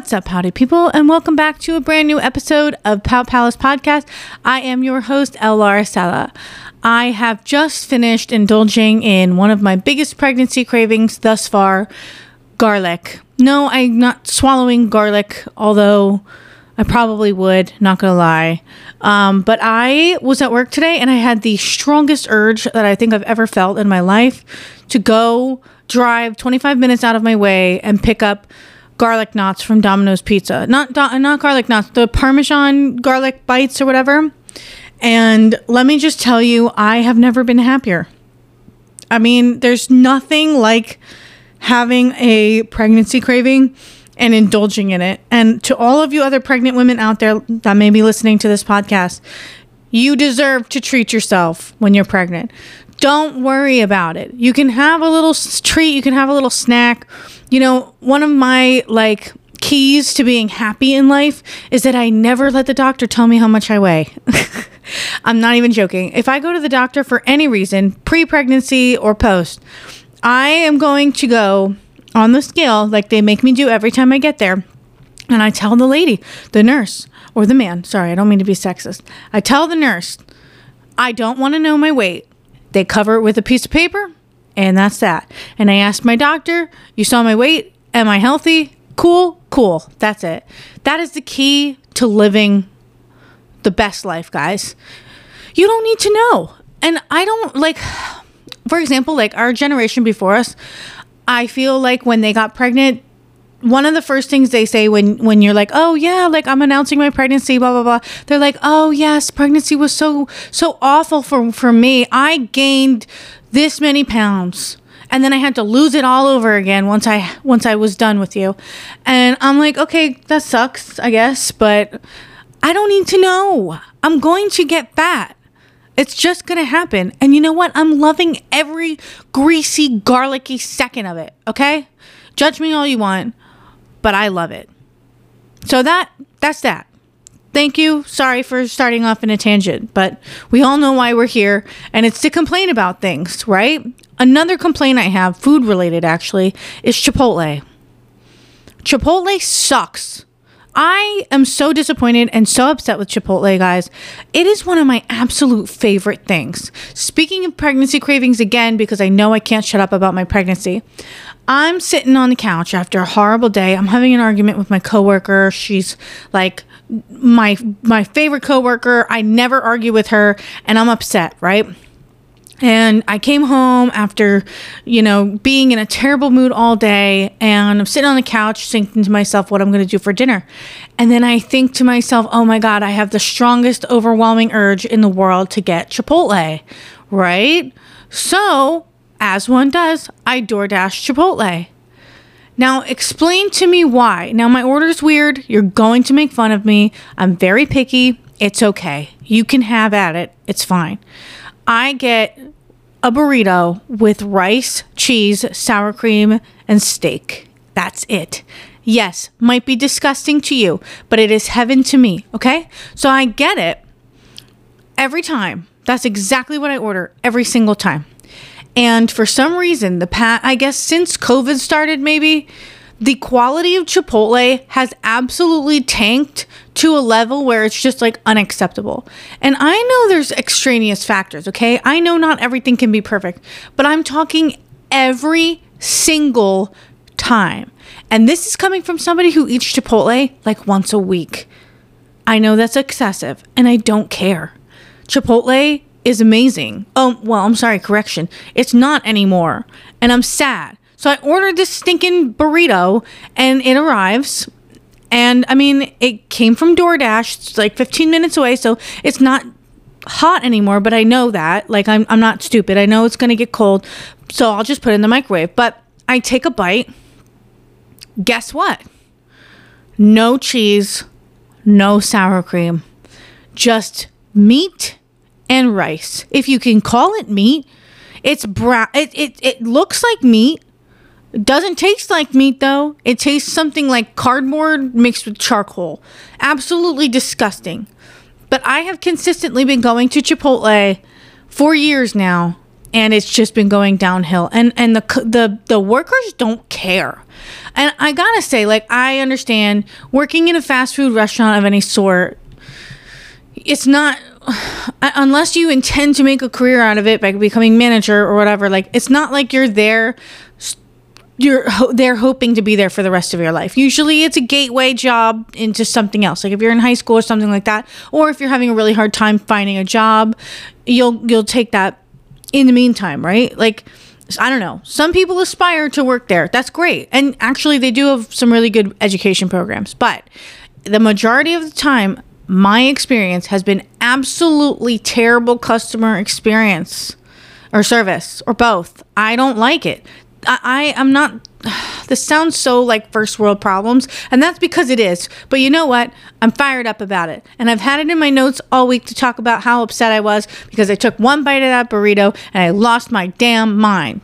What's up, howdy people, and welcome back to a brand new episode of Pout Palace Podcast. I am your host, El Sala. I have just finished indulging in one of my biggest pregnancy cravings thus far garlic. No, I'm not swallowing garlic, although I probably would, not gonna lie. Um, but I was at work today and I had the strongest urge that I think I've ever felt in my life to go drive 25 minutes out of my way and pick up garlic knots from Domino's Pizza. Not not garlic knots, the Parmesan garlic bites or whatever. And let me just tell you, I have never been happier. I mean, there's nothing like having a pregnancy craving and indulging in it. And to all of you other pregnant women out there that may be listening to this podcast, you deserve to treat yourself when you're pregnant. Don't worry about it. You can have a little treat, you can have a little snack. You know, one of my like keys to being happy in life is that I never let the doctor tell me how much I weigh. I'm not even joking. If I go to the doctor for any reason, pre pregnancy or post, I am going to go on the scale like they make me do every time I get there. And I tell the lady, the nurse, or the man, sorry, I don't mean to be sexist. I tell the nurse, I don't want to know my weight. They cover it with a piece of paper, and that's that. And I asked my doctor, You saw my weight? Am I healthy? Cool, cool. That's it. That is the key to living the best life, guys. You don't need to know. And I don't like, for example, like our generation before us, I feel like when they got pregnant, one of the first things they say when when you're like, "Oh yeah, like I'm announcing my pregnancy, blah blah blah." They're like, "Oh yes, pregnancy was so so awful for for me. I gained this many pounds." And then I had to lose it all over again once I once I was done with you. And I'm like, "Okay, that sucks, I guess, but I don't need to know. I'm going to get fat. It's just going to happen. And you know what? I'm loving every greasy, garlicky second of it, okay? Judge me all you want but I love it. So that that's that. Thank you. Sorry for starting off in a tangent, but we all know why we're here, and it's to complain about things, right? Another complaint I have, food related actually, is Chipotle. Chipotle sucks. I am so disappointed and so upset with Chipotle, guys. It is one of my absolute favorite things. Speaking of pregnancy cravings again, because I know I can't shut up about my pregnancy, I'm sitting on the couch after a horrible day. I'm having an argument with my coworker. She's like my my favorite coworker. I never argue with her and I'm upset, right? And I came home after, you know, being in a terrible mood all day. And I'm sitting on the couch thinking to myself what I'm going to do for dinner. And then I think to myself, oh my God, I have the strongest, overwhelming urge in the world to get Chipotle, right? So as one does, I DoorDash Chipotle. Now, explain to me why. Now, my order's weird. You're going to make fun of me. I'm very picky. It's okay. You can have at it. It's fine. I get a burrito with rice, cheese, sour cream, and steak. That's it. Yes, might be disgusting to you, but it is heaven to me, okay? So I get it every time. That's exactly what I order every single time. And for some reason, the pat I guess since COVID started, maybe the quality of Chipotle has absolutely tanked to a level where it's just like unacceptable. And I know there's extraneous factors, okay? I know not everything can be perfect, but I'm talking every single time. And this is coming from somebody who eats Chipotle like once a week. I know that's excessive and I don't care. Chipotle is amazing. Oh, well, I'm sorry, correction. It's not anymore. And I'm sad. So I ordered this stinking burrito and it arrives. And I mean, it came from DoorDash. It's like 15 minutes away. So it's not hot anymore, but I know that. Like, I'm, I'm not stupid. I know it's going to get cold. So I'll just put it in the microwave. But I take a bite. Guess what? No cheese, no sour cream, just meat and rice. If you can call it meat, it's brown. It, it, it looks like meat. Doesn't taste like meat though. It tastes something like cardboard mixed with charcoal. Absolutely disgusting. But I have consistently been going to Chipotle for years now and it's just been going downhill and and the the the workers don't care and i gotta say like i understand working in a fast food restaurant of any sort it's not unless you intend to make a career out of it by becoming manager or whatever like it's not like you're there you're they're hoping to be there for the rest of your life. Usually it's a gateway job into something else. Like if you're in high school or something like that or if you're having a really hard time finding a job, you'll you'll take that in the meantime, right? Like I don't know. Some people aspire to work there. That's great. And actually they do have some really good education programs. But the majority of the time my experience has been absolutely terrible customer experience or service or both. I don't like it. I, am not. This sounds so like first world problems, and that's because it is. But you know what? I'm fired up about it, and I've had it in my notes all week to talk about how upset I was because I took one bite of that burrito and I lost my damn mind.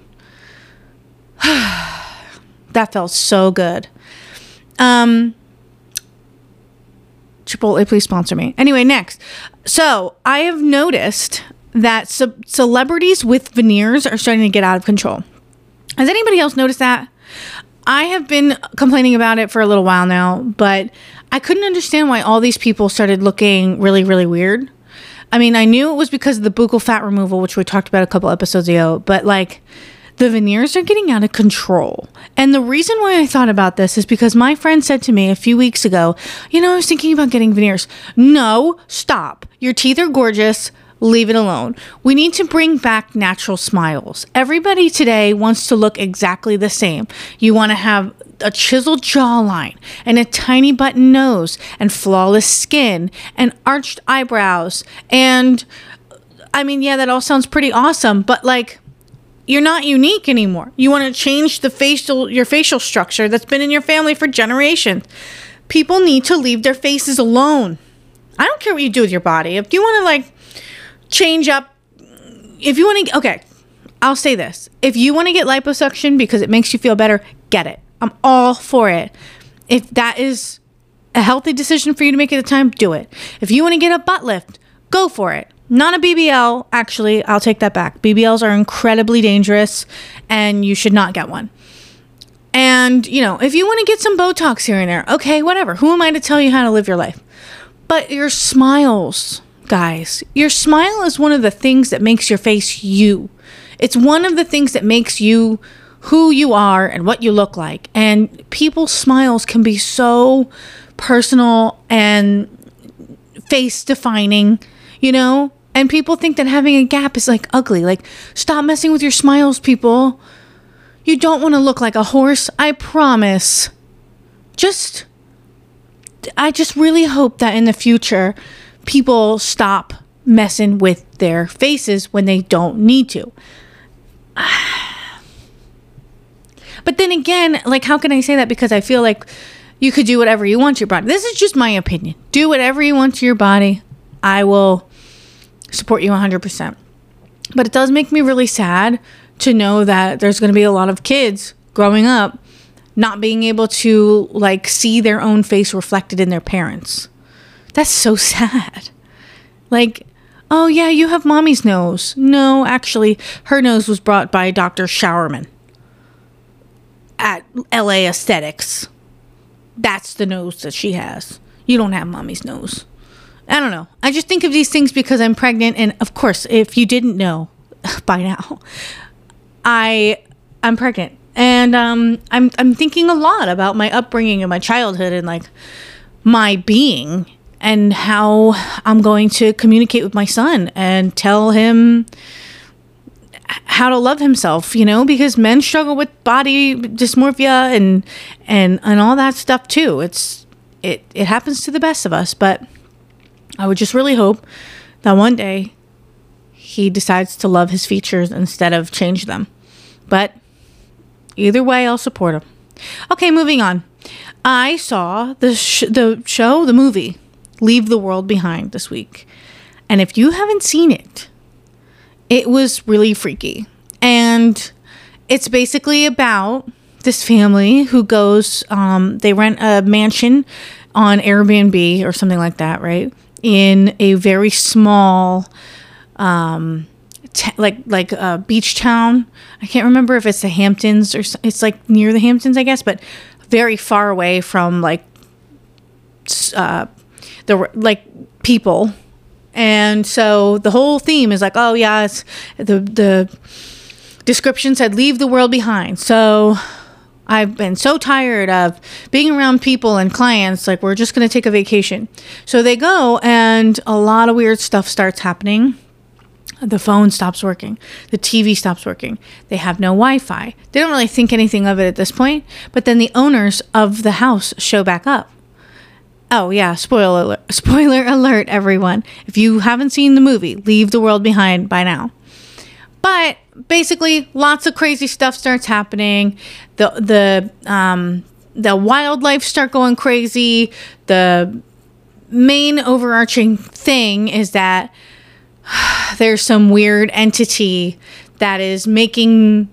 that felt so good. Um, Chipotle, please sponsor me. Anyway, next. So I have noticed that ce- celebrities with veneers are starting to get out of control. Has anybody else noticed that? I have been complaining about it for a little while now, but I couldn't understand why all these people started looking really, really weird. I mean, I knew it was because of the buccal fat removal, which we talked about a couple episodes ago, but like the veneers are getting out of control. And the reason why I thought about this is because my friend said to me a few weeks ago, you know, I was thinking about getting veneers. No, stop. Your teeth are gorgeous leave it alone. We need to bring back natural smiles. Everybody today wants to look exactly the same. You want to have a chiseled jawline and a tiny button nose and flawless skin and arched eyebrows. And I mean, yeah, that all sounds pretty awesome, but like, you're not unique anymore. You want to change the facial your facial structure that's been in your family for generations. People need to leave their faces alone. I don't care what you do with your body. If you want to like change up. If you want to okay i'll say this. If you want to get liposuction because it makes you feel better get it. I'm all for it. If that is a healthy decision for you to make at the time do it. If you want to get a butt lift go for it. Not a bbl actually i'll take that back. Bbls are incredibly dangerous and you should not get one. And you know if you want to get some botox here and there okay whatever. Who am i to tell you how to live your life? But your smiles guys. Your smile is one of the things that makes your face you. It's one of the things that makes you who you are and what you look like. And people's smiles can be so personal and face defining, you know? And people think that having a gap is like ugly. Like, stop messing with your smiles, people. You don't want to look like a horse, I promise. Just, I just really hope that in the future, people stop messing with their faces when they don't need to. But then again, like, how can I say that? Because I feel like you could do whatever you want to your body. This is just my opinion. Do whatever you want to your body. I will support you 100%. But it does make me really sad to know that there's going to be a lot of kids growing up not being able to like see their own face reflected in their parents. That's so sad. Like, oh yeah, you have mommy's nose. No, actually, her nose was brought by Dr. Showerman at LA Aesthetics. That's the nose that she has. You don't have mommy's nose. I don't know. I just think of these things because I'm pregnant and of course, if you didn't know by now, I I'm pregnant. And um I'm I'm thinking a lot about my upbringing and my childhood and like my being and how I'm going to communicate with my son and tell him how to love himself, you know, because men struggle with body dysmorphia and and and all that stuff too. It's it it happens to the best of us, but I would just really hope that one day he decides to love his features instead of change them. But either way, I'll support him. Okay, moving on. I saw the sh- the show, the movie Leave the World Behind this week. And if you haven't seen it, it was really freaky. And it's basically about this family who goes, um, they rent a mansion on Airbnb or something like that, right? In a very small um, t- like like a beach town. I can't remember if it's the Hamptons or s- it's like near the Hamptons, I guess, but very far away from like uh, the like people. And so the whole theme is like, oh yeah, it's the the description said leave the world behind. So I've been so tired of being around people and clients. Like, we're just going to take a vacation. So they go, and a lot of weird stuff starts happening. The phone stops working. The TV stops working. They have no Wi Fi. They don't really think anything of it at this point. But then the owners of the house show back up. Oh, yeah, spoiler alert, spoiler alert, everyone. If you haven't seen the movie, leave the world behind by now. But basically, lots of crazy stuff starts happening. The the um, the wildlife start going crazy. The main overarching thing is that there's some weird entity that is making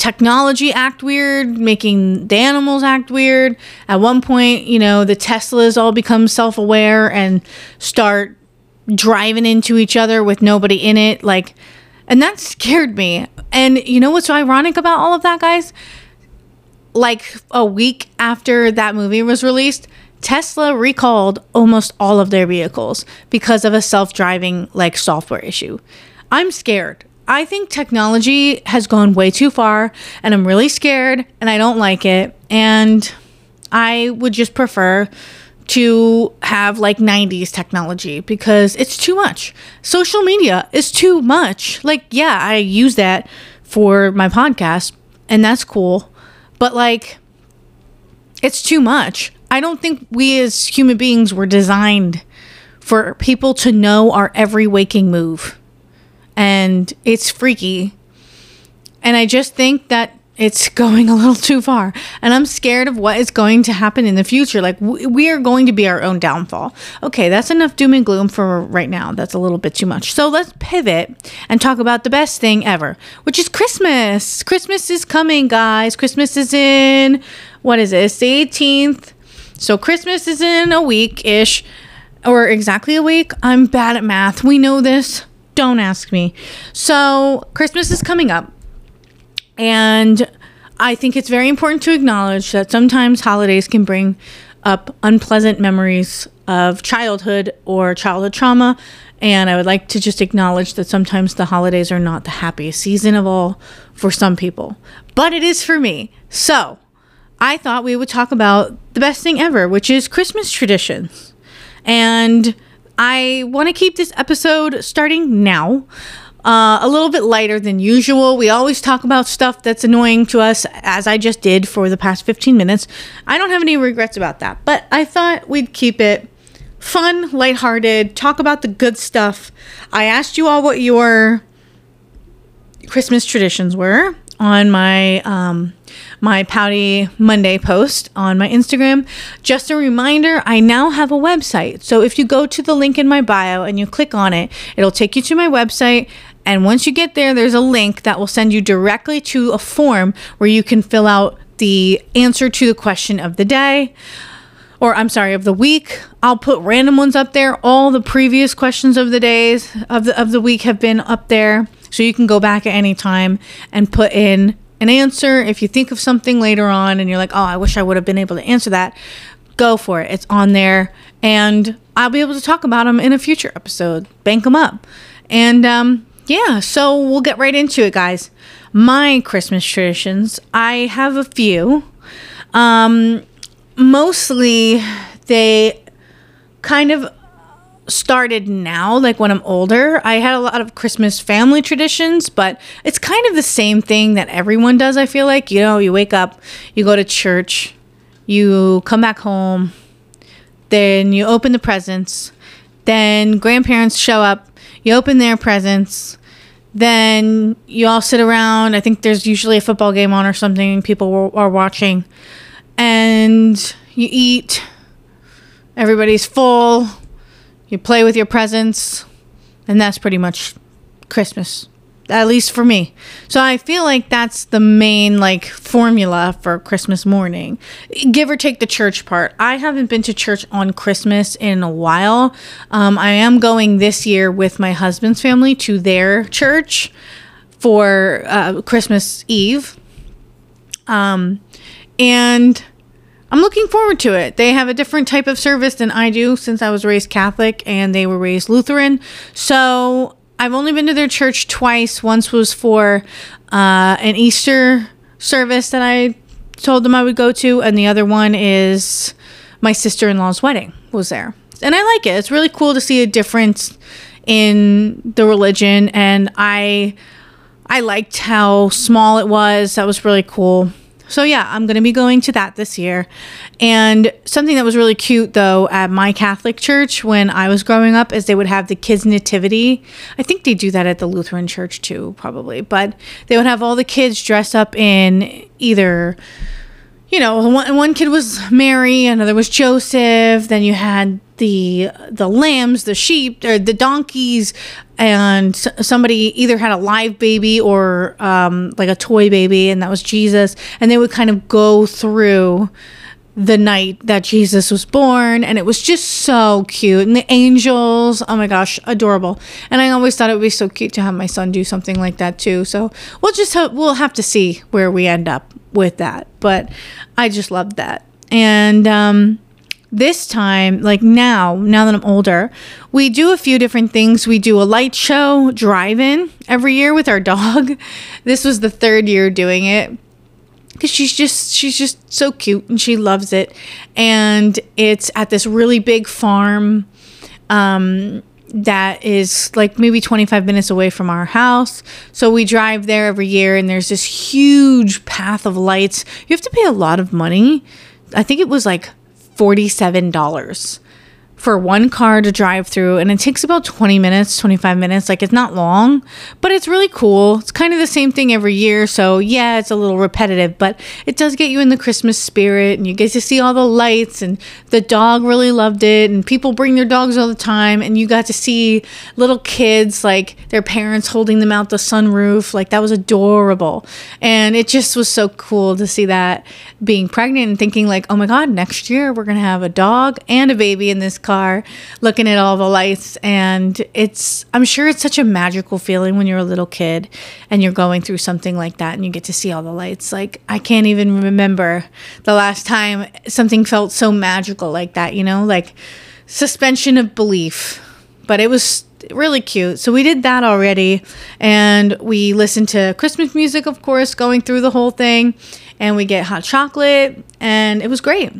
technology act weird, making the animals act weird. At one point, you know, the Teslas all become self aware and start driving into each other with nobody in it. Like, and that scared me. And you know what's so ironic about all of that, guys? Like a week after that movie was released, Tesla recalled almost all of their vehicles because of a self driving like software issue. I'm scared. I think technology has gone way too far and I'm really scared and I don't like it. And I would just prefer to have like 90s technology because it's too much. Social media is too much. Like, yeah, I use that for my podcast and that's cool. But like, it's too much. I don't think we as human beings were designed for people to know our every waking move. And it's freaky. And I just think that it's going a little too far. And I'm scared of what is going to happen in the future. Like, we are going to be our own downfall. Okay, that's enough doom and gloom for right now. That's a little bit too much. So let's pivot and talk about the best thing ever, which is Christmas. Christmas is coming, guys. Christmas is in, what is it? It's the 18th. So Christmas is in a week ish, or exactly a week. I'm bad at math. We know this. Don't ask me. So Christmas is coming up. And I think it's very important to acknowledge that sometimes holidays can bring up unpleasant memories of childhood or childhood trauma. And I would like to just acknowledge that sometimes the holidays are not the happiest season of all for some people, but it is for me. So I thought we would talk about the best thing ever, which is Christmas traditions. And I want to keep this episode starting now uh, a little bit lighter than usual. We always talk about stuff that's annoying to us, as I just did for the past 15 minutes. I don't have any regrets about that, but I thought we'd keep it fun, lighthearted, talk about the good stuff. I asked you all what your Christmas traditions were on my um, my Pouty Monday post on my Instagram. Just a reminder, I now have a website. So if you go to the link in my bio and you click on it, it'll take you to my website. And once you get there, there's a link that will send you directly to a form where you can fill out the answer to the question of the day or I'm sorry, of the week. I'll put random ones up there. All the previous questions of the days of the of the week have been up there. So you can go back at any time and put in an answer. If you think of something later on and you're like, oh, I wish I would have been able to answer that, go for it. It's on there. And I'll be able to talk about them in a future episode. Bank them up. And um, yeah, so we'll get right into it, guys. My Christmas traditions, I have a few. Um, mostly they kind of started now like when i'm older i had a lot of christmas family traditions but it's kind of the same thing that everyone does i feel like you know you wake up you go to church you come back home then you open the presents then grandparents show up you open their presents then you all sit around i think there's usually a football game on or something people are watching and you eat. Everybody's full. You play with your presents, and that's pretty much Christmas. at least for me. So I feel like that's the main like formula for Christmas morning. Give or take the church part. I haven't been to church on Christmas in a while. Um, I am going this year with my husband's family to their church for uh, Christmas Eve. Um, and I'm looking forward to it. They have a different type of service than I do since I was raised Catholic and they were raised Lutheran. So I've only been to their church twice. Once was for uh, an Easter service that I told them I would go to, and the other one is my sister in law's wedding was there. And I like it. It's really cool to see a difference in the religion and I I liked how small it was. That was really cool. So yeah, I'm going to be going to that this year. And something that was really cute though at my Catholic church when I was growing up is they would have the kids nativity. I think they do that at the Lutheran church too, probably. But they would have all the kids dressed up in either you know, one, one kid was Mary, another was Joseph. Then you had the the lambs, the sheep, or the donkeys, and somebody either had a live baby or um, like a toy baby, and that was Jesus. And they would kind of go through the night that Jesus was born, and it was just so cute. And the angels, oh my gosh, adorable. And I always thought it would be so cute to have my son do something like that too. So we'll just we'll have to see where we end up with that. But I just loved that. And um, this time, like now, now that I'm older, we do a few different things. We do a light show drive in every year with our dog. This was the third year doing it because she's just she's just so cute and she loves it and it's at this really big farm um, that is like maybe 25 minutes away from our house. So we drive there every year and there's this huge path of lights. You have to pay a lot of money. I think it was like $47 for one car to drive through and it takes about 20 minutes 25 minutes. Like it's not long but it's really cool. It's kind of the same thing every year so yeah it's a little repetitive but it does get you in the christmas spirit and you get to see all the lights and the dog really loved it and people bring their dogs all the time and you got to see little kids like their parents holding them out the sunroof. Like that was adorable. And it just was so cool to see that being pregnant and thinking like oh my god next year we're gonna have a dog and a baby in this car looking at all the lights and it's i'm sure it's such a magical feeling when you're a little kid and you're going through something like that and you get to see all the lights like i can't even remember the last time something felt so magical like that you know like suspension of belief but it was really cute. So we did that already and we listened to Christmas music of course going through the whole thing and we get hot chocolate and it was great.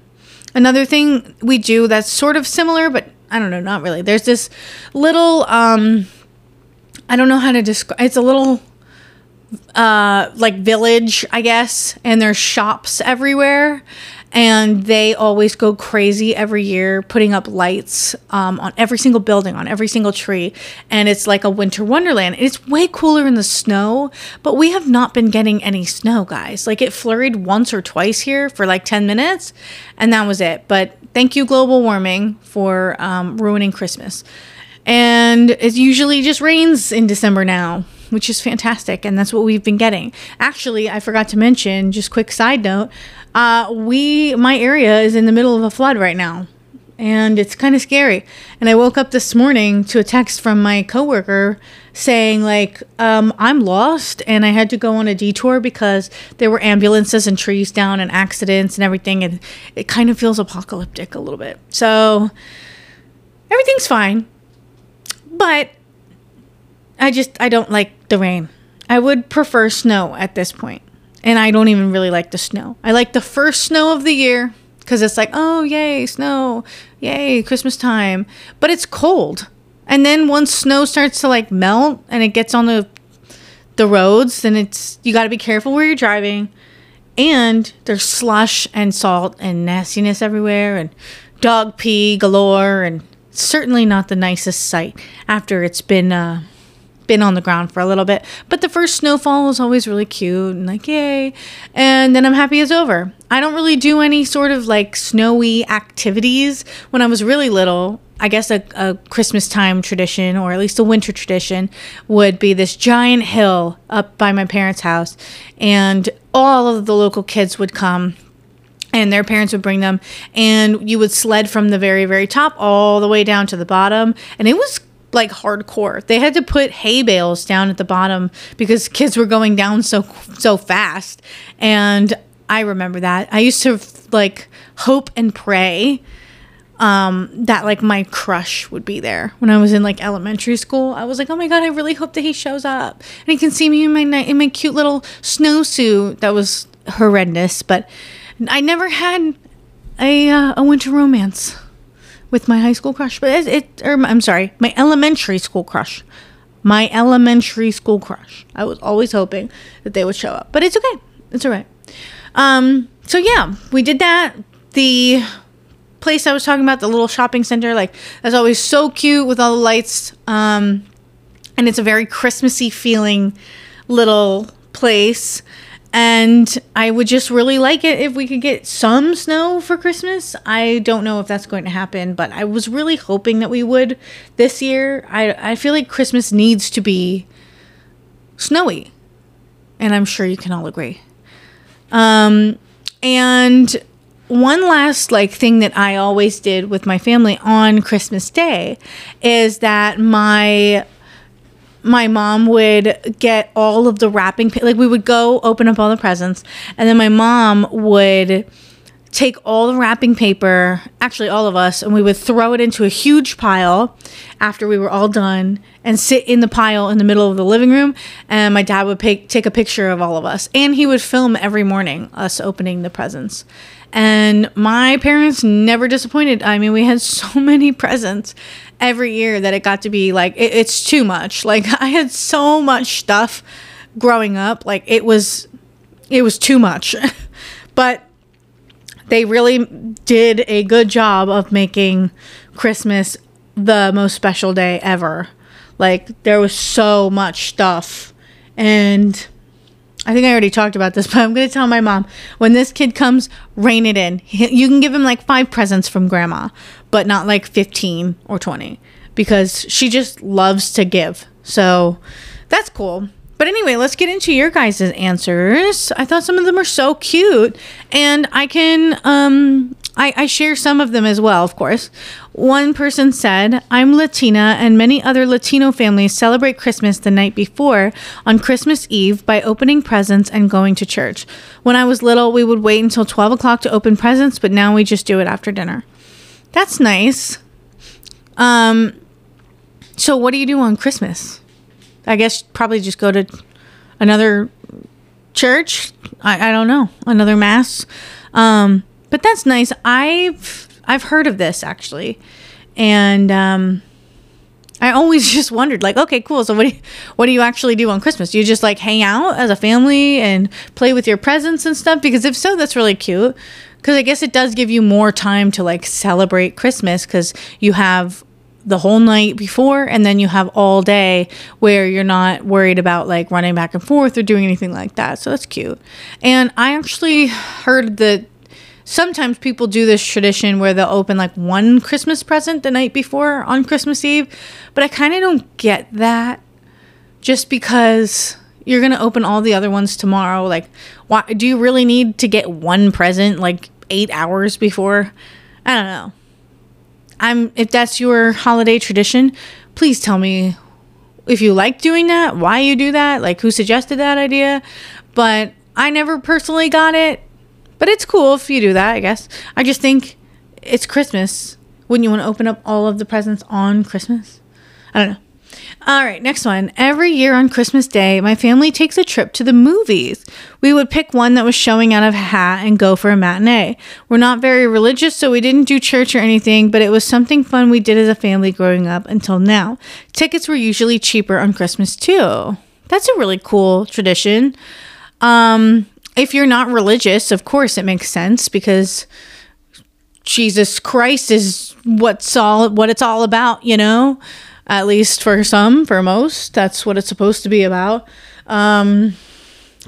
Another thing we do that's sort of similar, but I don't know, not really. There's this little um I don't know how to describe it's a little uh like village, I guess, and there's shops everywhere and they always go crazy every year putting up lights um, on every single building on every single tree. And it's like a winter wonderland. It's way cooler in the snow but we have not been getting any snow guys. Like it flurried once or twice here for like 10 minutes and that was it. But thank you global warming for um, ruining christmas. And it usually just rains in december now which is fantastic and that's what we've been getting actually i forgot to mention just quick side note uh, we my area is in the middle of a flood right now, and it's kind of scary. And I woke up this morning to a text from my coworker saying like um, I'm lost and I had to go on a detour because there were ambulances and trees down and accidents and everything, and it kind of feels apocalyptic a little bit. So everything's fine, but I just I don't like the rain. I would prefer snow at this point. And I don't even really like the snow. I like the first snow of the year because it's like, oh, yay, snow, yay, Christmas time. But it's cold. And then once snow starts to like melt and it gets on the the roads, then it's you got to be careful where you're driving. And there's slush and salt and nastiness everywhere and dog pee galore and certainly not the nicest sight after it's been uh, been on the ground for a little bit. But the first snowfall was always really cute and like, yay. And then I'm happy it's over. I don't really do any sort of like snowy activities. When I was really little, I guess a, a Christmas time tradition, or at least a winter tradition, would be this giant hill up by my parents' house. And all of the local kids would come and their parents would bring them and you would sled from the very very top all the way down to the bottom and it was like hardcore they had to put hay bales down at the bottom because kids were going down so so fast and i remember that i used to like hope and pray um, that like my crush would be there when I was in like elementary school. I was like, oh my god, I really hope that he shows up and he can see me in my in my cute little snowsuit. That was horrendous, but I never had a uh, a winter romance with my high school crush. But it, it or I'm sorry, my elementary school crush. My elementary school crush. I was always hoping that they would show up, but it's okay. It's all right. Um, so yeah, we did that. The place I was talking about, the little shopping center, like that's always so cute with all the lights. Um, and it's a very Christmassy feeling little place. And I would just really like it if we could get some snow for Christmas. I don't know if that's going to happen, but I was really hoping that we would this year. I, I feel like Christmas needs to be snowy. And I'm sure you can all agree. Um, and one last like thing that I always did with my family on Christmas Day is that my my mom would get all of the wrapping like we would go open up all the presents and then my mom would take all the wrapping paper, actually all of us, and we would throw it into a huge pile after we were all done and sit in the pile in the middle of the living room. And my dad would take a picture of all of us. And he would film every morning us opening the presents. And my parents never disappointed. I mean, we had so many presents every year that it got to be like, it, it's too much. Like, I had so much stuff growing up. Like, it was, it was too much. but they really did a good job of making Christmas the most special day ever. Like, there was so much stuff. And I think I already talked about this, but I'm going to tell my mom when this kid comes, rein it in. You can give him like five presents from grandma, but not like 15 or 20 because she just loves to give. So that's cool. But anyway, let's get into your guys' answers. I thought some of them are so cute, and I can um, I, I share some of them as well, of course. One person said, I'm Latina, and many other Latino families celebrate Christmas the night before on Christmas Eve by opening presents and going to church. When I was little, we would wait until 12 o'clock to open presents, but now we just do it after dinner. That's nice. Um, so, what do you do on Christmas? I guess probably just go to another church. I, I don't know, another mass. Um, but that's nice. I've I've heard of this actually, and um, I always just wondered, like, okay, cool. So what do you, what do you actually do on Christmas? Do you just like hang out as a family and play with your presents and stuff? Because if so, that's really cute. Because I guess it does give you more time to like celebrate Christmas because you have the whole night before and then you have all day where you're not worried about like running back and forth or doing anything like that. So that's cute. And I actually heard that sometimes people do this tradition where they'll open like one Christmas present the night before on Christmas Eve, but I kind of don't get that just because you're going to open all the other ones tomorrow. Like, why do you really need to get one present like 8 hours before? I don't know. I'm if that's your holiday tradition, please tell me if you like doing that, why you do that, like who suggested that idea. But I never personally got it but it's cool if you do that, I guess. I just think it's Christmas. Wouldn't you want to open up all of the presents on Christmas? I don't know. All right, next one. Every year on Christmas Day, my family takes a trip to the movies. We would pick one that was showing out of a hat and go for a matinee. We're not very religious, so we didn't do church or anything, but it was something fun we did as a family growing up until now. Tickets were usually cheaper on Christmas too. That's a really cool tradition. Um, if you're not religious, of course it makes sense because Jesus Christ is what's all what it's all about, you know. at least for some, for most. That's what it's supposed to be about. Um,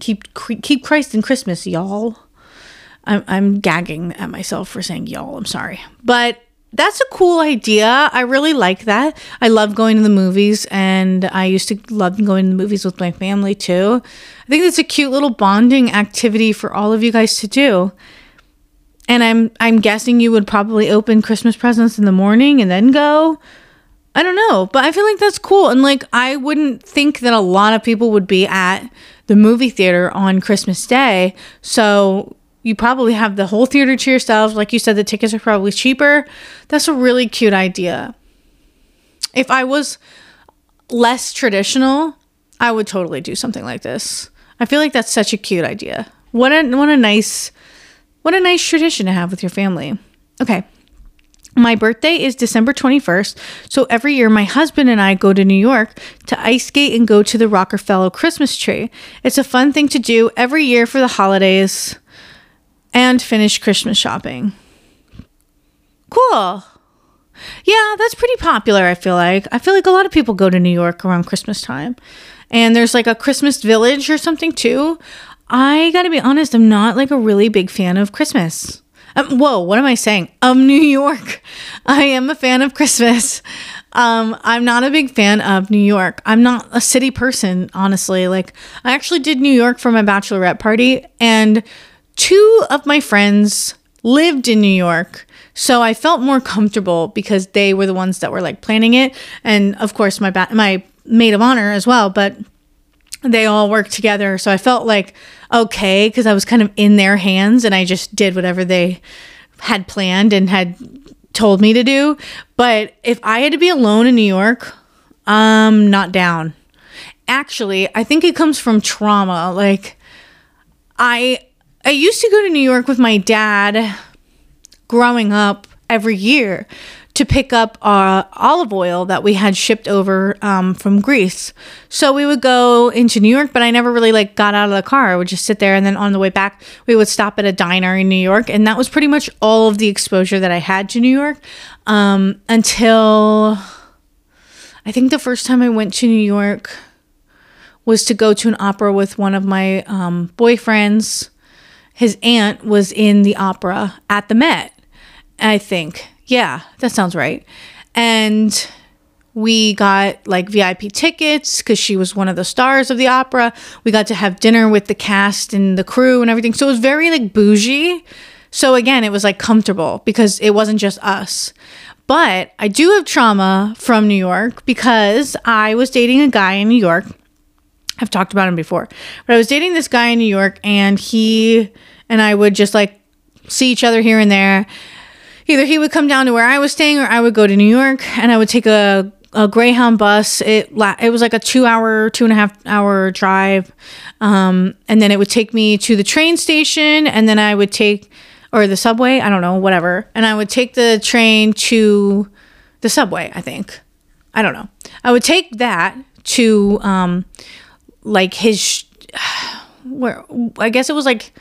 keep keep Christ in Christmas, y'all. I'm I'm gagging at myself for saying y'all. I'm sorry, but that's a cool idea. I really like that. I love going to the movies, and I used to love going to the movies with my family too. I think it's a cute little bonding activity for all of you guys to do. And I'm I'm guessing you would probably open Christmas presents in the morning and then go. I don't know, but I feel like that's cool. And like I wouldn't think that a lot of people would be at the movie theater on Christmas Day. So you probably have the whole theater to yourselves. Like you said, the tickets are probably cheaper. That's a really cute idea. If I was less traditional, I would totally do something like this. I feel like that's such a cute idea. What a what a nice what a nice tradition to have with your family. Okay. My birthday is December 21st, so every year my husband and I go to New York to ice skate and go to the Rockefeller Christmas tree. It's a fun thing to do every year for the holidays and finish Christmas shopping. Cool. Yeah, that's pretty popular, I feel like. I feel like a lot of people go to New York around Christmas time. And there's like a Christmas village or something too. I gotta be honest, I'm not like a really big fan of Christmas. Um, whoa, what am I saying? Um, New York. I am a fan of Christmas. Um, I'm not a big fan of New York. I'm not a city person, honestly. Like, I actually did New York for my bachelorette party, and two of my friends lived in New York. So I felt more comfortable because they were the ones that were like planning it. And of course, my, ba- my maid of honor as well. But they all worked together. So I felt like okay because I was kind of in their hands and I just did whatever they had planned and had told me to do. But if I had to be alone in New York, I'm not down. Actually, I think it comes from trauma. Like I I used to go to New York with my dad growing up every year to pick up uh, olive oil that we had shipped over um, from Greece. So we would go into New York, but I never really like got out of the car. I would just sit there, and then on the way back, we would stop at a diner in New York, and that was pretty much all of the exposure that I had to New York um, until I think the first time I went to New York was to go to an opera with one of my um, boyfriends. His aunt was in the opera at the Met, I think. Yeah, that sounds right. And we got like VIP tickets because she was one of the stars of the opera. We got to have dinner with the cast and the crew and everything. So it was very like bougie. So again, it was like comfortable because it wasn't just us. But I do have trauma from New York because I was dating a guy in New York. I've talked about him before, but I was dating this guy in New York and he and I would just like see each other here and there either he would come down to where I was staying or I would go to New York and I would take a, a Greyhound bus. It it was like a two hour, two and a half hour drive. Um, and then it would take me to the train station and then I would take, or the subway, I don't know, whatever. And I would take the train to the subway, I think. I don't know. I would take that to um, like his, where, I guess it was like,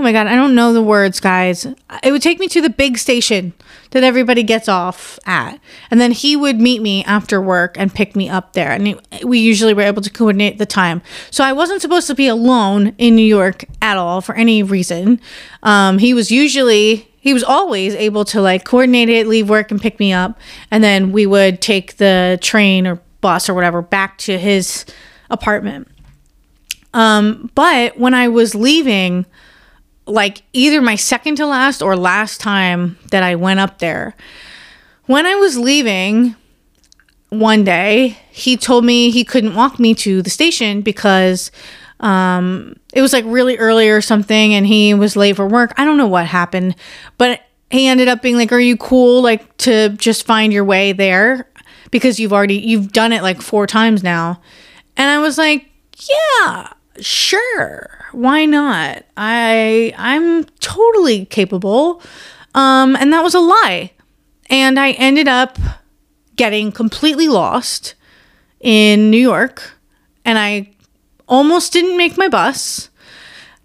Oh my god, I don't know the words, guys. It would take me to the big station that everybody gets off at. And then he would meet me after work and pick me up there. And we usually were able to coordinate the time. So I wasn't supposed to be alone in New York at all for any reason. Um, he was usually he was always able to like coordinate it, leave work and pick me up, and then we would take the train or bus or whatever back to his apartment. Um, but when I was leaving, like either my second to last or last time that I went up there. When I was leaving one day, he told me he couldn't walk me to the station because um, it was like really early or something and he was late for work. I don't know what happened, but he ended up being like, Are you cool like to just find your way there? Because you've already you've done it like four times now. And I was like, Yeah, sure why not i i'm totally capable um and that was a lie and i ended up getting completely lost in new york and i almost didn't make my bus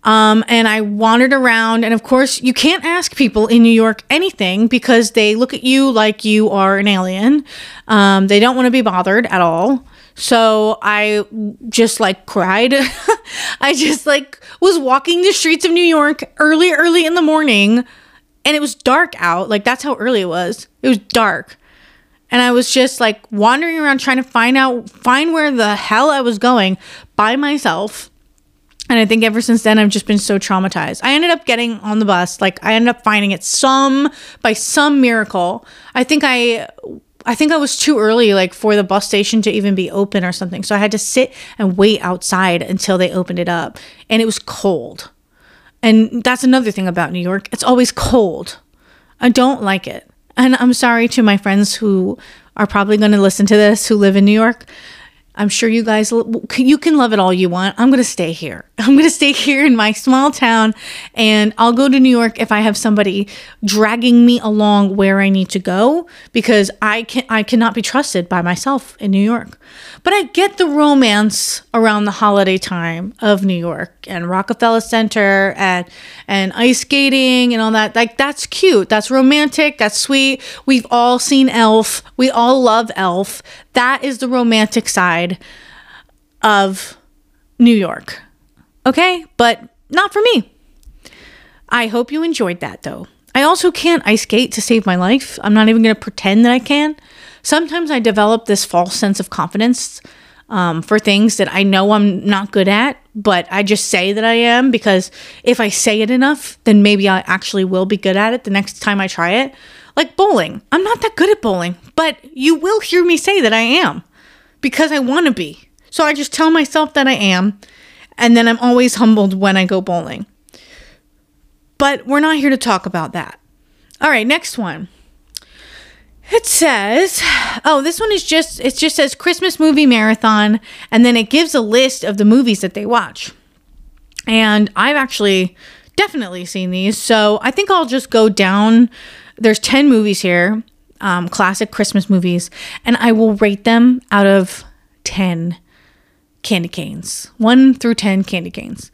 Um, and I wandered around, and of course, you can't ask people in New York anything because they look at you like you are an alien. Um, they don't want to be bothered at all. So I just like cried. I just like was walking the streets of New York early, early in the morning, and it was dark out. Like that's how early it was. It was dark. And I was just like wandering around trying to find out, find where the hell I was going by myself. And I think ever since then, I've just been so traumatized. I ended up getting on the bus. Like, I ended up finding it some, by some miracle. I think I I think I was too early, like for the bus station to even be open or something. So I had to sit and wait outside until they opened it up. And it was cold. And that's another thing about New York it's always cold. I don't like it. And I'm sorry to my friends who are probably going to listen to this who live in New York. I'm sure you guys, you can love it all you want. I'm going to stay here. I'm going to stay here in my small town and I'll go to New York if I have somebody dragging me along where I need to go because I can I cannot be trusted by myself in New York. But I get the romance around the holiday time of New York and Rockefeller Center and and ice skating and all that. Like that's cute. That's romantic. That's sweet. We've all seen Elf. We all love Elf. That is the romantic side of New York. Okay? But not for me. I hope you enjoyed that though. I also can't ice skate to save my life. I'm not even going to pretend that I can. Sometimes I develop this false sense of confidence um, for things that I know I'm not good at, but I just say that I am because if I say it enough, then maybe I actually will be good at it the next time I try it. Like bowling. I'm not that good at bowling, but you will hear me say that I am because I want to be. So I just tell myself that I am, and then I'm always humbled when I go bowling. But we're not here to talk about that. All right, next one. It says, oh, this one is just, it just says Christmas movie marathon, and then it gives a list of the movies that they watch. And I've actually definitely seen these. So I think I'll just go down there's 10 movies here, um, classic Christmas movies, and I will rate them out of 10 candy canes. 1 through 10 candy canes.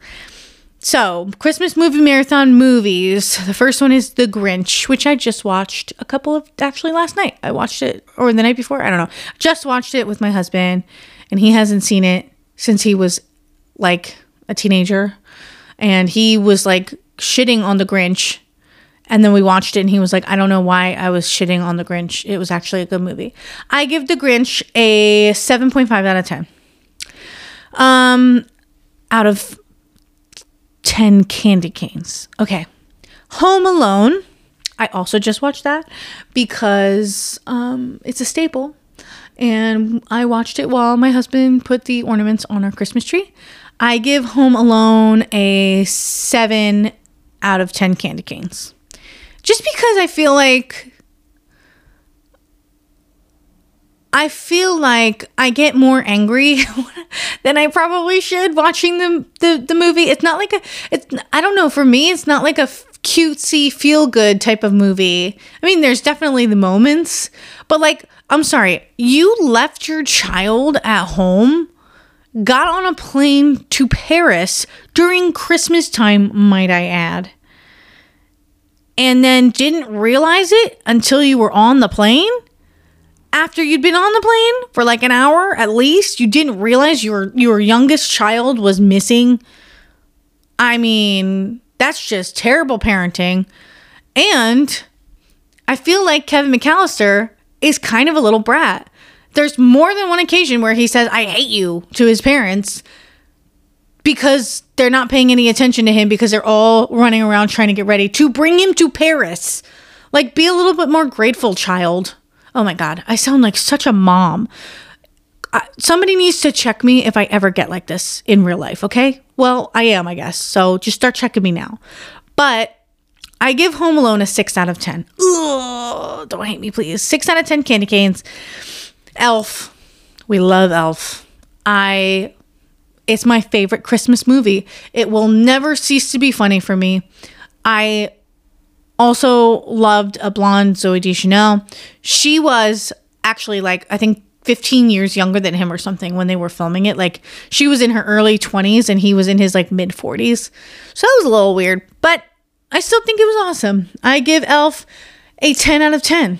So, Christmas movie marathon movies. The first one is The Grinch, which I just watched a couple of actually last night. I watched it or the night before, I don't know. Just watched it with my husband and he hasn't seen it since he was like a teenager and he was like shitting on The Grinch and then we watched it and he was like, I don't know why I was shitting on The Grinch. It was actually a good movie. I give The Grinch a 7.5 out of 10. Um, out of 10 candy canes. Okay. Home Alone. I also just watched that because um, it's a staple. And I watched it while my husband put the ornaments on our Christmas tree. I give Home Alone a 7 out of 10 candy canes just because I feel like I feel like I get more angry than I probably should watching the, the the movie. It's not like a it's I don't know, for me it's not like a cutesy feel good type of movie. I mean, there's definitely the moments, but like I'm sorry, you left your child at home, got on a plane to Paris during Christmas time, might I add and then didn't realize it until you were on the plane? After you'd been on the plane for like an hour at least, you didn't realize your your youngest child was missing? I mean, that's just terrible parenting. And I feel like Kevin McAllister is kind of a little brat. There's more than one occasion where he says, I hate you to his parents because they're not paying any attention to him because they're all running around trying to get ready to bring him to Paris. Like, be a little bit more grateful, child. Oh my God, I sound like such a mom. I, somebody needs to check me if I ever get like this in real life, okay? Well, I am, I guess. So just start checking me now. But I give Home Alone a 6 out of 10. Ugh, don't hate me, please. 6 out of 10 candy canes. Elf. We love Elf. I it's my favorite Christmas movie. It will never cease to be funny for me. I also loved a blonde Zooey Deschanel. She was actually like I think 15 years younger than him or something when they were filming it. Like she was in her early 20s and he was in his like mid 40s. So that was a little weird, but I still think it was awesome. I give Elf a 10 out of 10.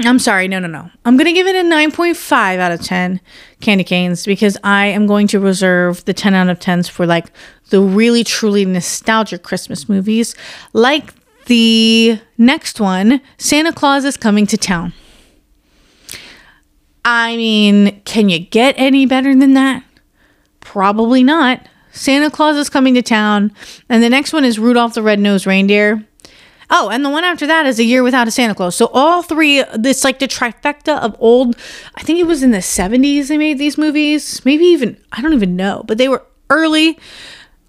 I'm sorry, no, no, no. I'm going to give it a 9.5 out of 10 candy canes because I am going to reserve the 10 out of 10s for like the really truly nostalgic Christmas movies, like the next one Santa Claus is Coming to Town. I mean, can you get any better than that? Probably not. Santa Claus is coming to town. And the next one is Rudolph the Red-Nosed Reindeer. Oh, and the one after that is A Year Without a Santa Claus. So all three, this like the trifecta of old, I think it was in the 70s they made these movies. Maybe even, I don't even know, but they were early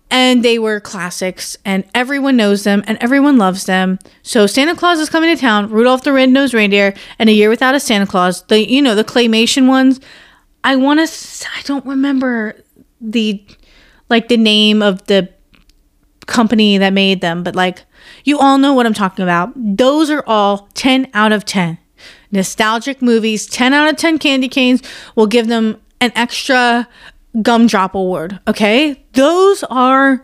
and they were classics and everyone knows them and everyone loves them. So Santa Claus is coming to town, Rudolph the Red-Nosed Reindeer, and A Year Without a Santa Claus. The, you know, the claymation ones. I want to, I don't remember the, like the name of the company that made them, but like you all know what I'm talking about. Those are all 10 out of 10. Nostalgic movies, 10 out of 10 candy canes will give them an extra gumdrop award. Okay. Those are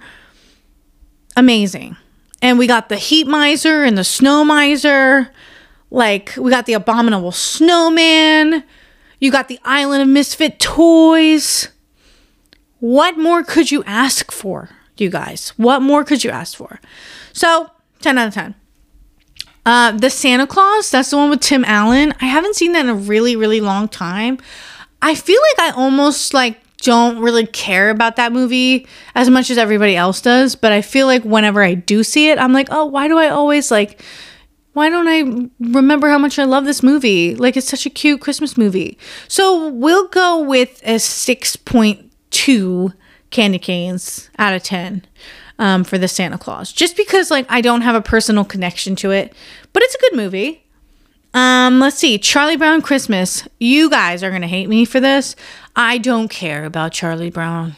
amazing. And we got the heat miser and the snow miser. Like, we got the abominable snowman. You got the island of misfit toys. What more could you ask for, you guys? What more could you ask for? So, 10 out of 10. Uh, the Santa Claus, that's the one with Tim Allen. I haven't seen that in a really, really long time. I feel like I almost like don't really care about that movie as much as everybody else does, but I feel like whenever I do see it, I'm like, "Oh, why do I always like why don't I remember how much I love this movie? Like it's such a cute Christmas movie." So, we'll go with a 6.2 candy canes out of 10 um, for the Santa Claus, just because like I don't have a personal connection to it, but it's a good movie. Um, let's see, Charlie Brown Christmas. You guys are gonna hate me for this. I don't care about Charlie Brown.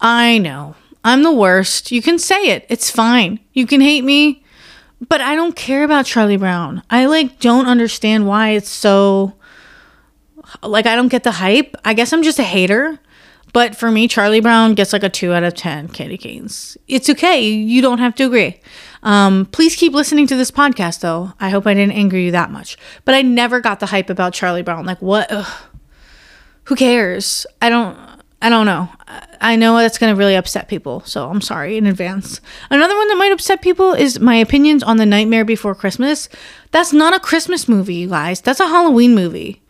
I know. I'm the worst. You can say it. It's fine. You can hate me, but I don't care about Charlie Brown. I like don't understand why it's so like I don't get the hype. I guess I'm just a hater. But for me, Charlie Brown gets like a two out of 10 candy canes. It's okay. You don't have to agree. Um, please keep listening to this podcast, though. I hope I didn't anger you that much. But I never got the hype about Charlie Brown. Like, what? Ugh who cares? I don't I don't know. I know that's going to really upset people, so I'm sorry in advance. Another one that might upset people is my opinions on The Nightmare Before Christmas. That's not a Christmas movie, you guys. That's a Halloween movie.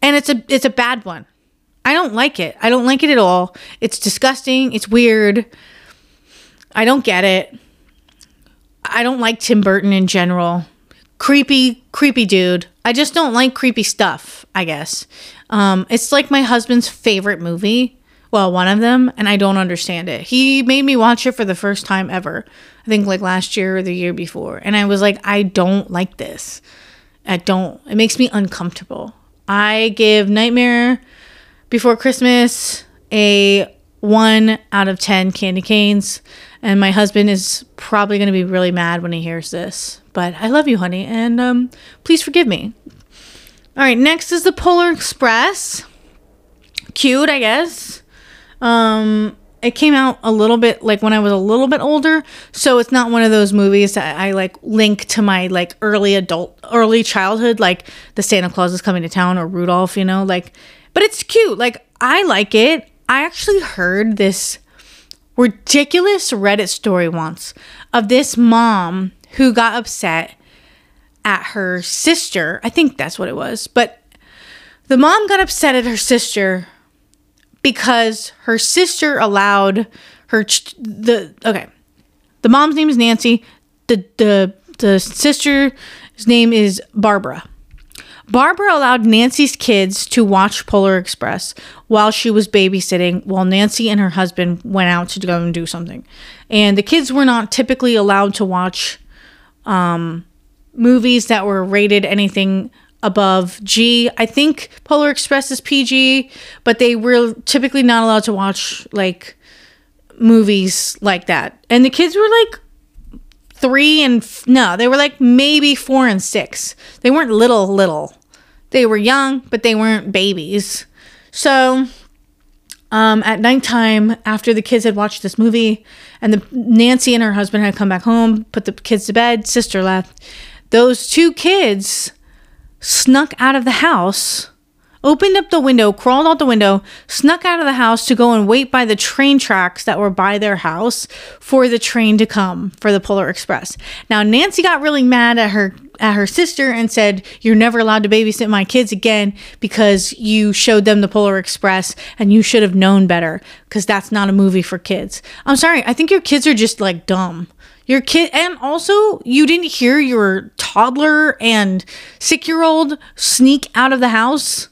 And it's a it's a bad one. I don't like it. I don't like it at all. It's disgusting. It's weird. I don't get it. I don't like Tim Burton in general. Creepy, creepy dude. I just don't like creepy stuff, I guess. Um, it's like my husband's favorite movie. Well, one of them, and I don't understand it. He made me watch it for the first time ever. I think like last year or the year before. And I was like, I don't like this. I don't. It makes me uncomfortable. I give Nightmare Before Christmas a one out of 10 candy canes. And my husband is probably going to be really mad when he hears this. But I love you, honey. And um, please forgive me. All right, next is the Polar Express. Cute, I guess. Um, it came out a little bit like when I was a little bit older, so it's not one of those movies that I like link to my like early adult, early childhood, like the Santa Claus is coming to town or Rudolph, you know, like. But it's cute. Like I like it. I actually heard this ridiculous Reddit story once of this mom who got upset at her sister. I think that's what it was. But the mom got upset at her sister because her sister allowed her ch- the okay. The mom's name is Nancy. The the the sister's name is Barbara. Barbara allowed Nancy's kids to watch Polar Express while she was babysitting, while Nancy and her husband went out to go and do something. And the kids were not typically allowed to watch um, movies that were rated anything above G. I think Polar Express is PG, but they were typically not allowed to watch like movies like that. And the kids were like three and f- no, they were like maybe four and six. They weren't little, little. They were young, but they weren't babies. So um, at nighttime, after the kids had watched this movie, and the Nancy and her husband had come back home, put the kids to bed, sister left. Those two kids snuck out of the house, opened up the window, crawled out the window, snuck out of the house to go and wait by the train tracks that were by their house for the train to come for the Polar Express. Now Nancy got really mad at her at her sister and said, "You're never allowed to babysit my kids again because you showed them the Polar Express and you should have known better because that's not a movie for kids." I'm sorry, I think your kids are just like dumb. Your kid, and also you didn't hear your toddler and six year old sneak out of the house.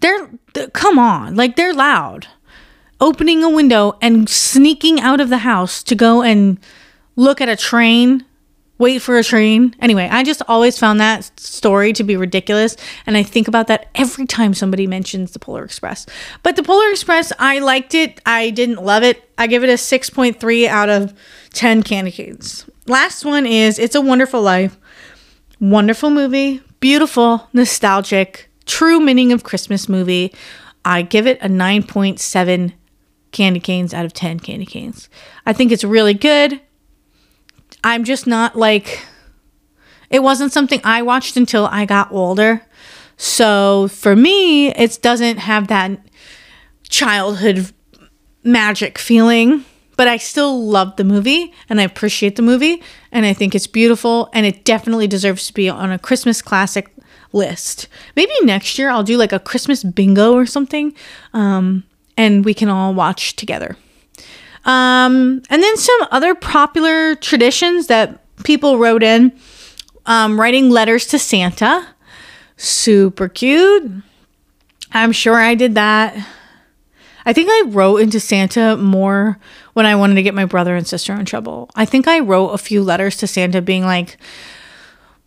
They're, they're, come on, like they're loud. Opening a window and sneaking out of the house to go and look at a train, wait for a train. Anyway, I just always found that story to be ridiculous. And I think about that every time somebody mentions the Polar Express. But the Polar Express, I liked it. I didn't love it. I give it a 6.3 out of 10 candy canes. Last one is It's a Wonderful Life. Wonderful movie, beautiful, nostalgic, true meaning of Christmas movie. I give it a 9.7 candy canes out of 10 candy canes. I think it's really good. I'm just not like, it wasn't something I watched until I got older. So for me, it doesn't have that childhood magic feeling but I still love the movie and I appreciate the movie and I think it's beautiful and it definitely deserves to be on a Christmas classic list. Maybe next year I'll do like a Christmas bingo or something um, and we can all watch together. Um, and then some other popular traditions that people wrote in um, writing letters to Santa. Super cute. I'm sure I did that. I think I wrote into Santa more when I wanted to get my brother and sister in trouble. I think I wrote a few letters to Santa being like,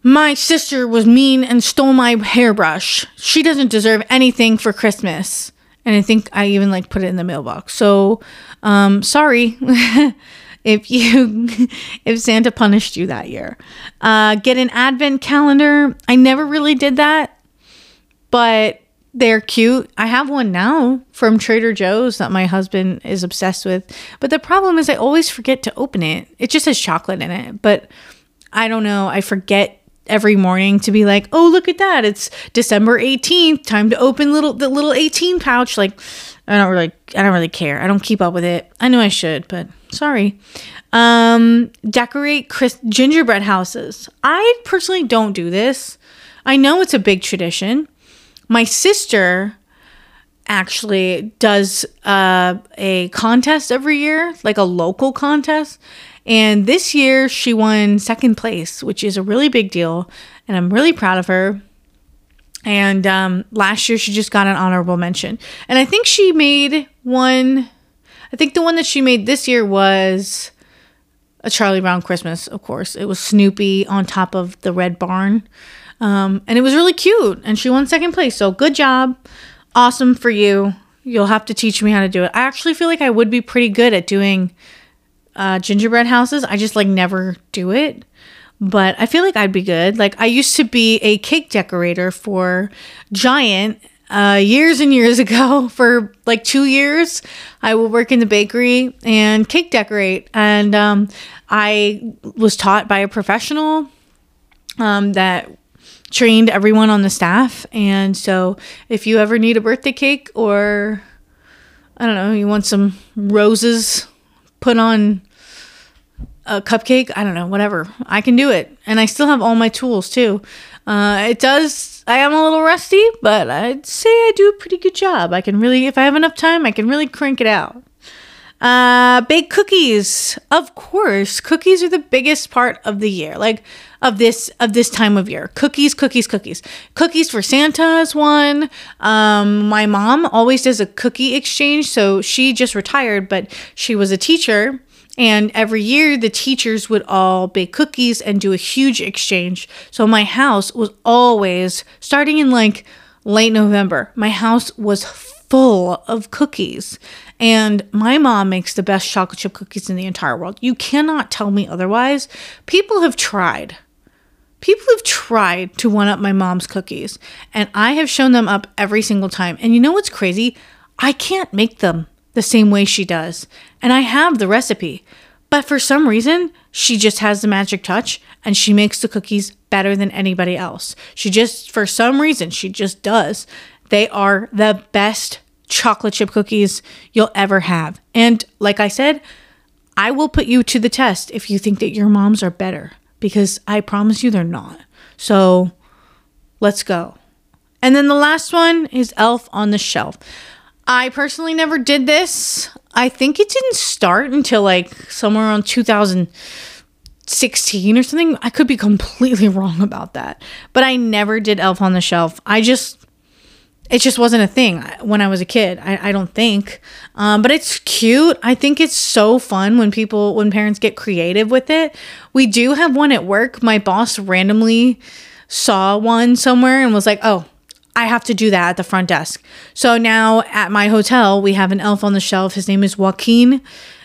my sister was mean and stole my hairbrush. She doesn't deserve anything for Christmas. And I think I even like put it in the mailbox. So, um, sorry if you if Santa punished you that year. Uh, get an advent calendar. I never really did that, but they're cute. I have one now from Trader Joe's that my husband is obsessed with. But the problem is I always forget to open it. It just has chocolate in it, but I don't know. I forget every morning to be like, "Oh, look at that. It's December 18th. Time to open little the little 18 pouch." Like I don't really I don't really care. I don't keep up with it. I know I should, but sorry. Um decorate Chris- gingerbread houses. I personally don't do this. I know it's a big tradition my sister actually does uh, a contest every year, like a local contest. And this year she won second place, which is a really big deal. And I'm really proud of her. And um, last year she just got an honorable mention. And I think she made one, I think the one that she made this year was a Charlie Brown Christmas, of course. It was Snoopy on top of the red barn. Um, and it was really cute. And she won second place. So good job. Awesome for you. You'll have to teach me how to do it. I actually feel like I would be pretty good at doing uh, gingerbread houses. I just like never do it. But I feel like I'd be good. Like I used to be a cake decorator for Giant uh, years and years ago for like two years i would work in the bakery and cake decorate and um, i was taught by a professional um, that trained everyone on the staff. And so if you ever need a birthday cake or I don't know, you want some roses put on a cupcake, I don't know, whatever. I can do it. And I still have all my tools too. Uh, it does, I am a little rusty, but I'd say I do a pretty good job. I can really, if I have enough time, I can really crank it out. Uh, bake cookies. Of course, cookies are the biggest part of the year. Like of this of this time of year. Cookies, cookies, cookies. Cookies for Santa is one. Um, my mom always does a cookie exchange. So she just retired, but she was a teacher. And every year, the teachers would all bake cookies and do a huge exchange. So my house was always starting in like late November. My house was full of cookies. And my mom makes the best chocolate chip cookies in the entire world. You cannot tell me otherwise. People have tried. people have tried to one up my mom's cookies, and I have shown them up every single time. And you know what's crazy? I can't make them the same way she does. And I have the recipe. But for some reason, she just has the magic touch and she makes the cookies better than anybody else. She just, for some reason, she just does. They are the best chocolate chip cookies you'll ever have. And like I said, I will put you to the test if you think that your moms are better because I promise you they're not. So let's go. And then the last one is Elf on the Shelf. I personally never did this. I think it didn't start until like somewhere around 2016 or something. I could be completely wrong about that. But I never did Elf on the Shelf. I just it just wasn't a thing when I was a kid. I, I don't think. Um, but it's cute. I think it's so fun when people, when parents get creative with it. We do have one at work. My boss randomly saw one somewhere and was like, oh, I have to do that at the front desk. So now at my hotel, we have an elf on the shelf. His name is Joaquin.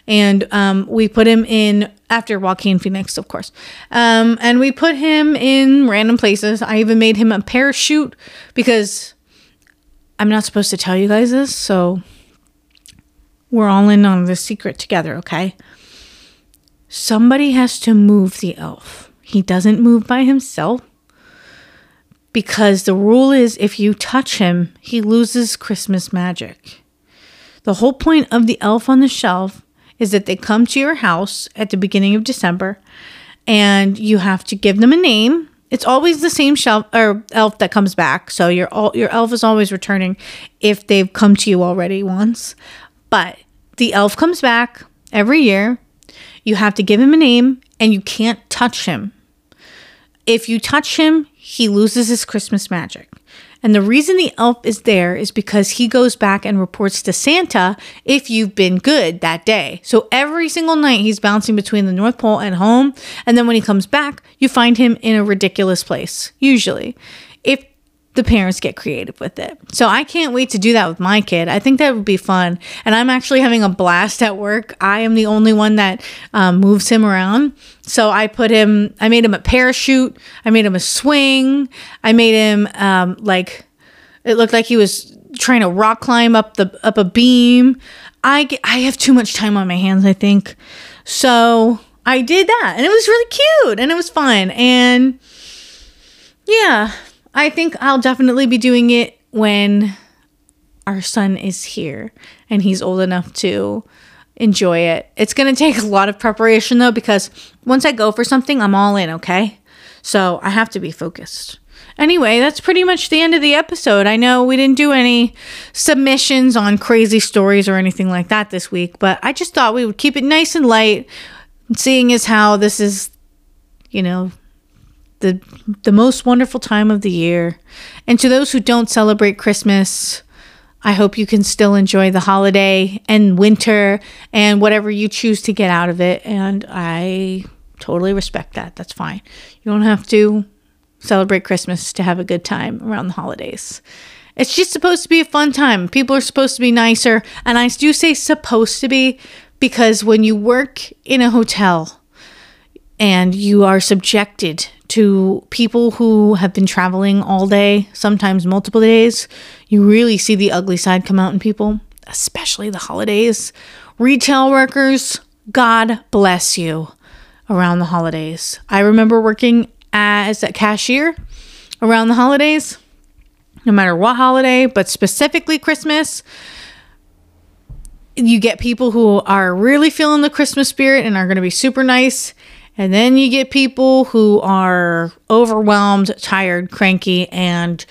And um, we put him in after Joaquin Phoenix, of course. Um, and we put him in random places. I even made him a parachute because I'm not supposed to tell you guys this. So we're all in on this secret together, okay? Somebody has to move the elf. He doesn't move by himself because the rule is if you touch him, he loses Christmas magic. The whole point of the elf on the shelf is that they come to your house at the beginning of December and you have to give them a name. It's always the same shelf or elf that comes back. So your your elf is always returning if they've come to you already once. But the elf comes back every year. You have to give him a name and you can't touch him. If you touch him, he loses his Christmas magic. And the reason the elf is there is because he goes back and reports to Santa if you've been good that day. So every single night he's bouncing between the North Pole and home. And then when he comes back, you find him in a ridiculous place, usually. The parents get creative with it. So I can't wait to do that with my kid. I think that would be fun. And I'm actually having a blast at work. I am the only one that um, moves him around. So I put him, I made him a parachute, I made him a swing, I made him um, like, it looked like he was trying to rock climb up the up a beam. I get, I have too much time on my hands, I think. So I did that and it was really cute and it was fun. And yeah, I think I'll definitely be doing it when our son is here and he's old enough to enjoy it. It's going to take a lot of preparation though, because once I go for something, I'm all in, okay? So I have to be focused. Anyway, that's pretty much the end of the episode. I know we didn't do any submissions on crazy stories or anything like that this week, but I just thought we would keep it nice and light, seeing as how this is, you know, the the most wonderful time of the year. And to those who don't celebrate Christmas, I hope you can still enjoy the holiday and winter and whatever you choose to get out of it. And I totally respect that. That's fine. You don't have to celebrate Christmas to have a good time around the holidays. It's just supposed to be a fun time. People are supposed to be nicer. And I do say supposed to be because when you work in a hotel and you are subjected to people who have been traveling all day, sometimes multiple days, you really see the ugly side come out in people, especially the holidays. Retail workers, God bless you around the holidays. I remember working as a cashier around the holidays, no matter what holiday, but specifically Christmas. You get people who are really feeling the Christmas spirit and are going to be super nice and then you get people who are overwhelmed, tired, cranky, and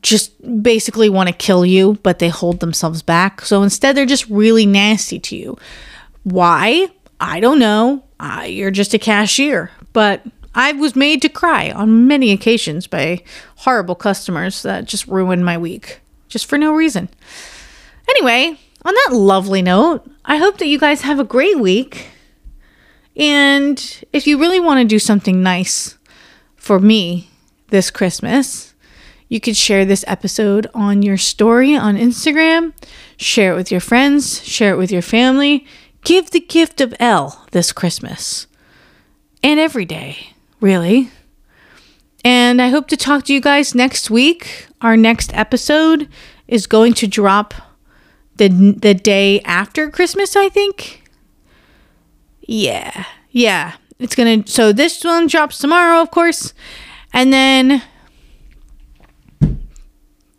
just basically want to kill you, but they hold themselves back. So instead, they're just really nasty to you. Why? I don't know. Uh, you're just a cashier. But I was made to cry on many occasions by horrible customers that just ruined my week, just for no reason. Anyway, on that lovely note, I hope that you guys have a great week. And if you really want to do something nice for me this Christmas, you could share this episode on your story on Instagram, share it with your friends, share it with your family. Give the gift of L this Christmas and every day, really. And I hope to talk to you guys next week. Our next episode is going to drop the the day after Christmas, I think. Yeah. Yeah. It's going to so this one drops tomorrow, of course. And then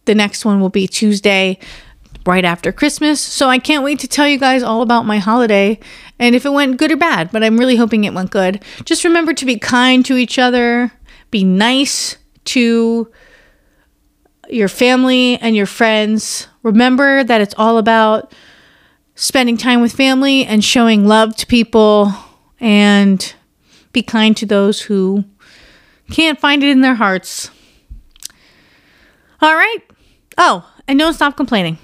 the next one will be Tuesday right after Christmas. So I can't wait to tell you guys all about my holiday and if it went good or bad, but I'm really hoping it went good. Just remember to be kind to each other, be nice to your family and your friends. Remember that it's all about spending time with family and showing love to people and be kind to those who can't find it in their hearts. All right. Oh, and don't stop complaining.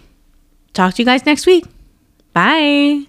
Talk to you guys next week. Bye.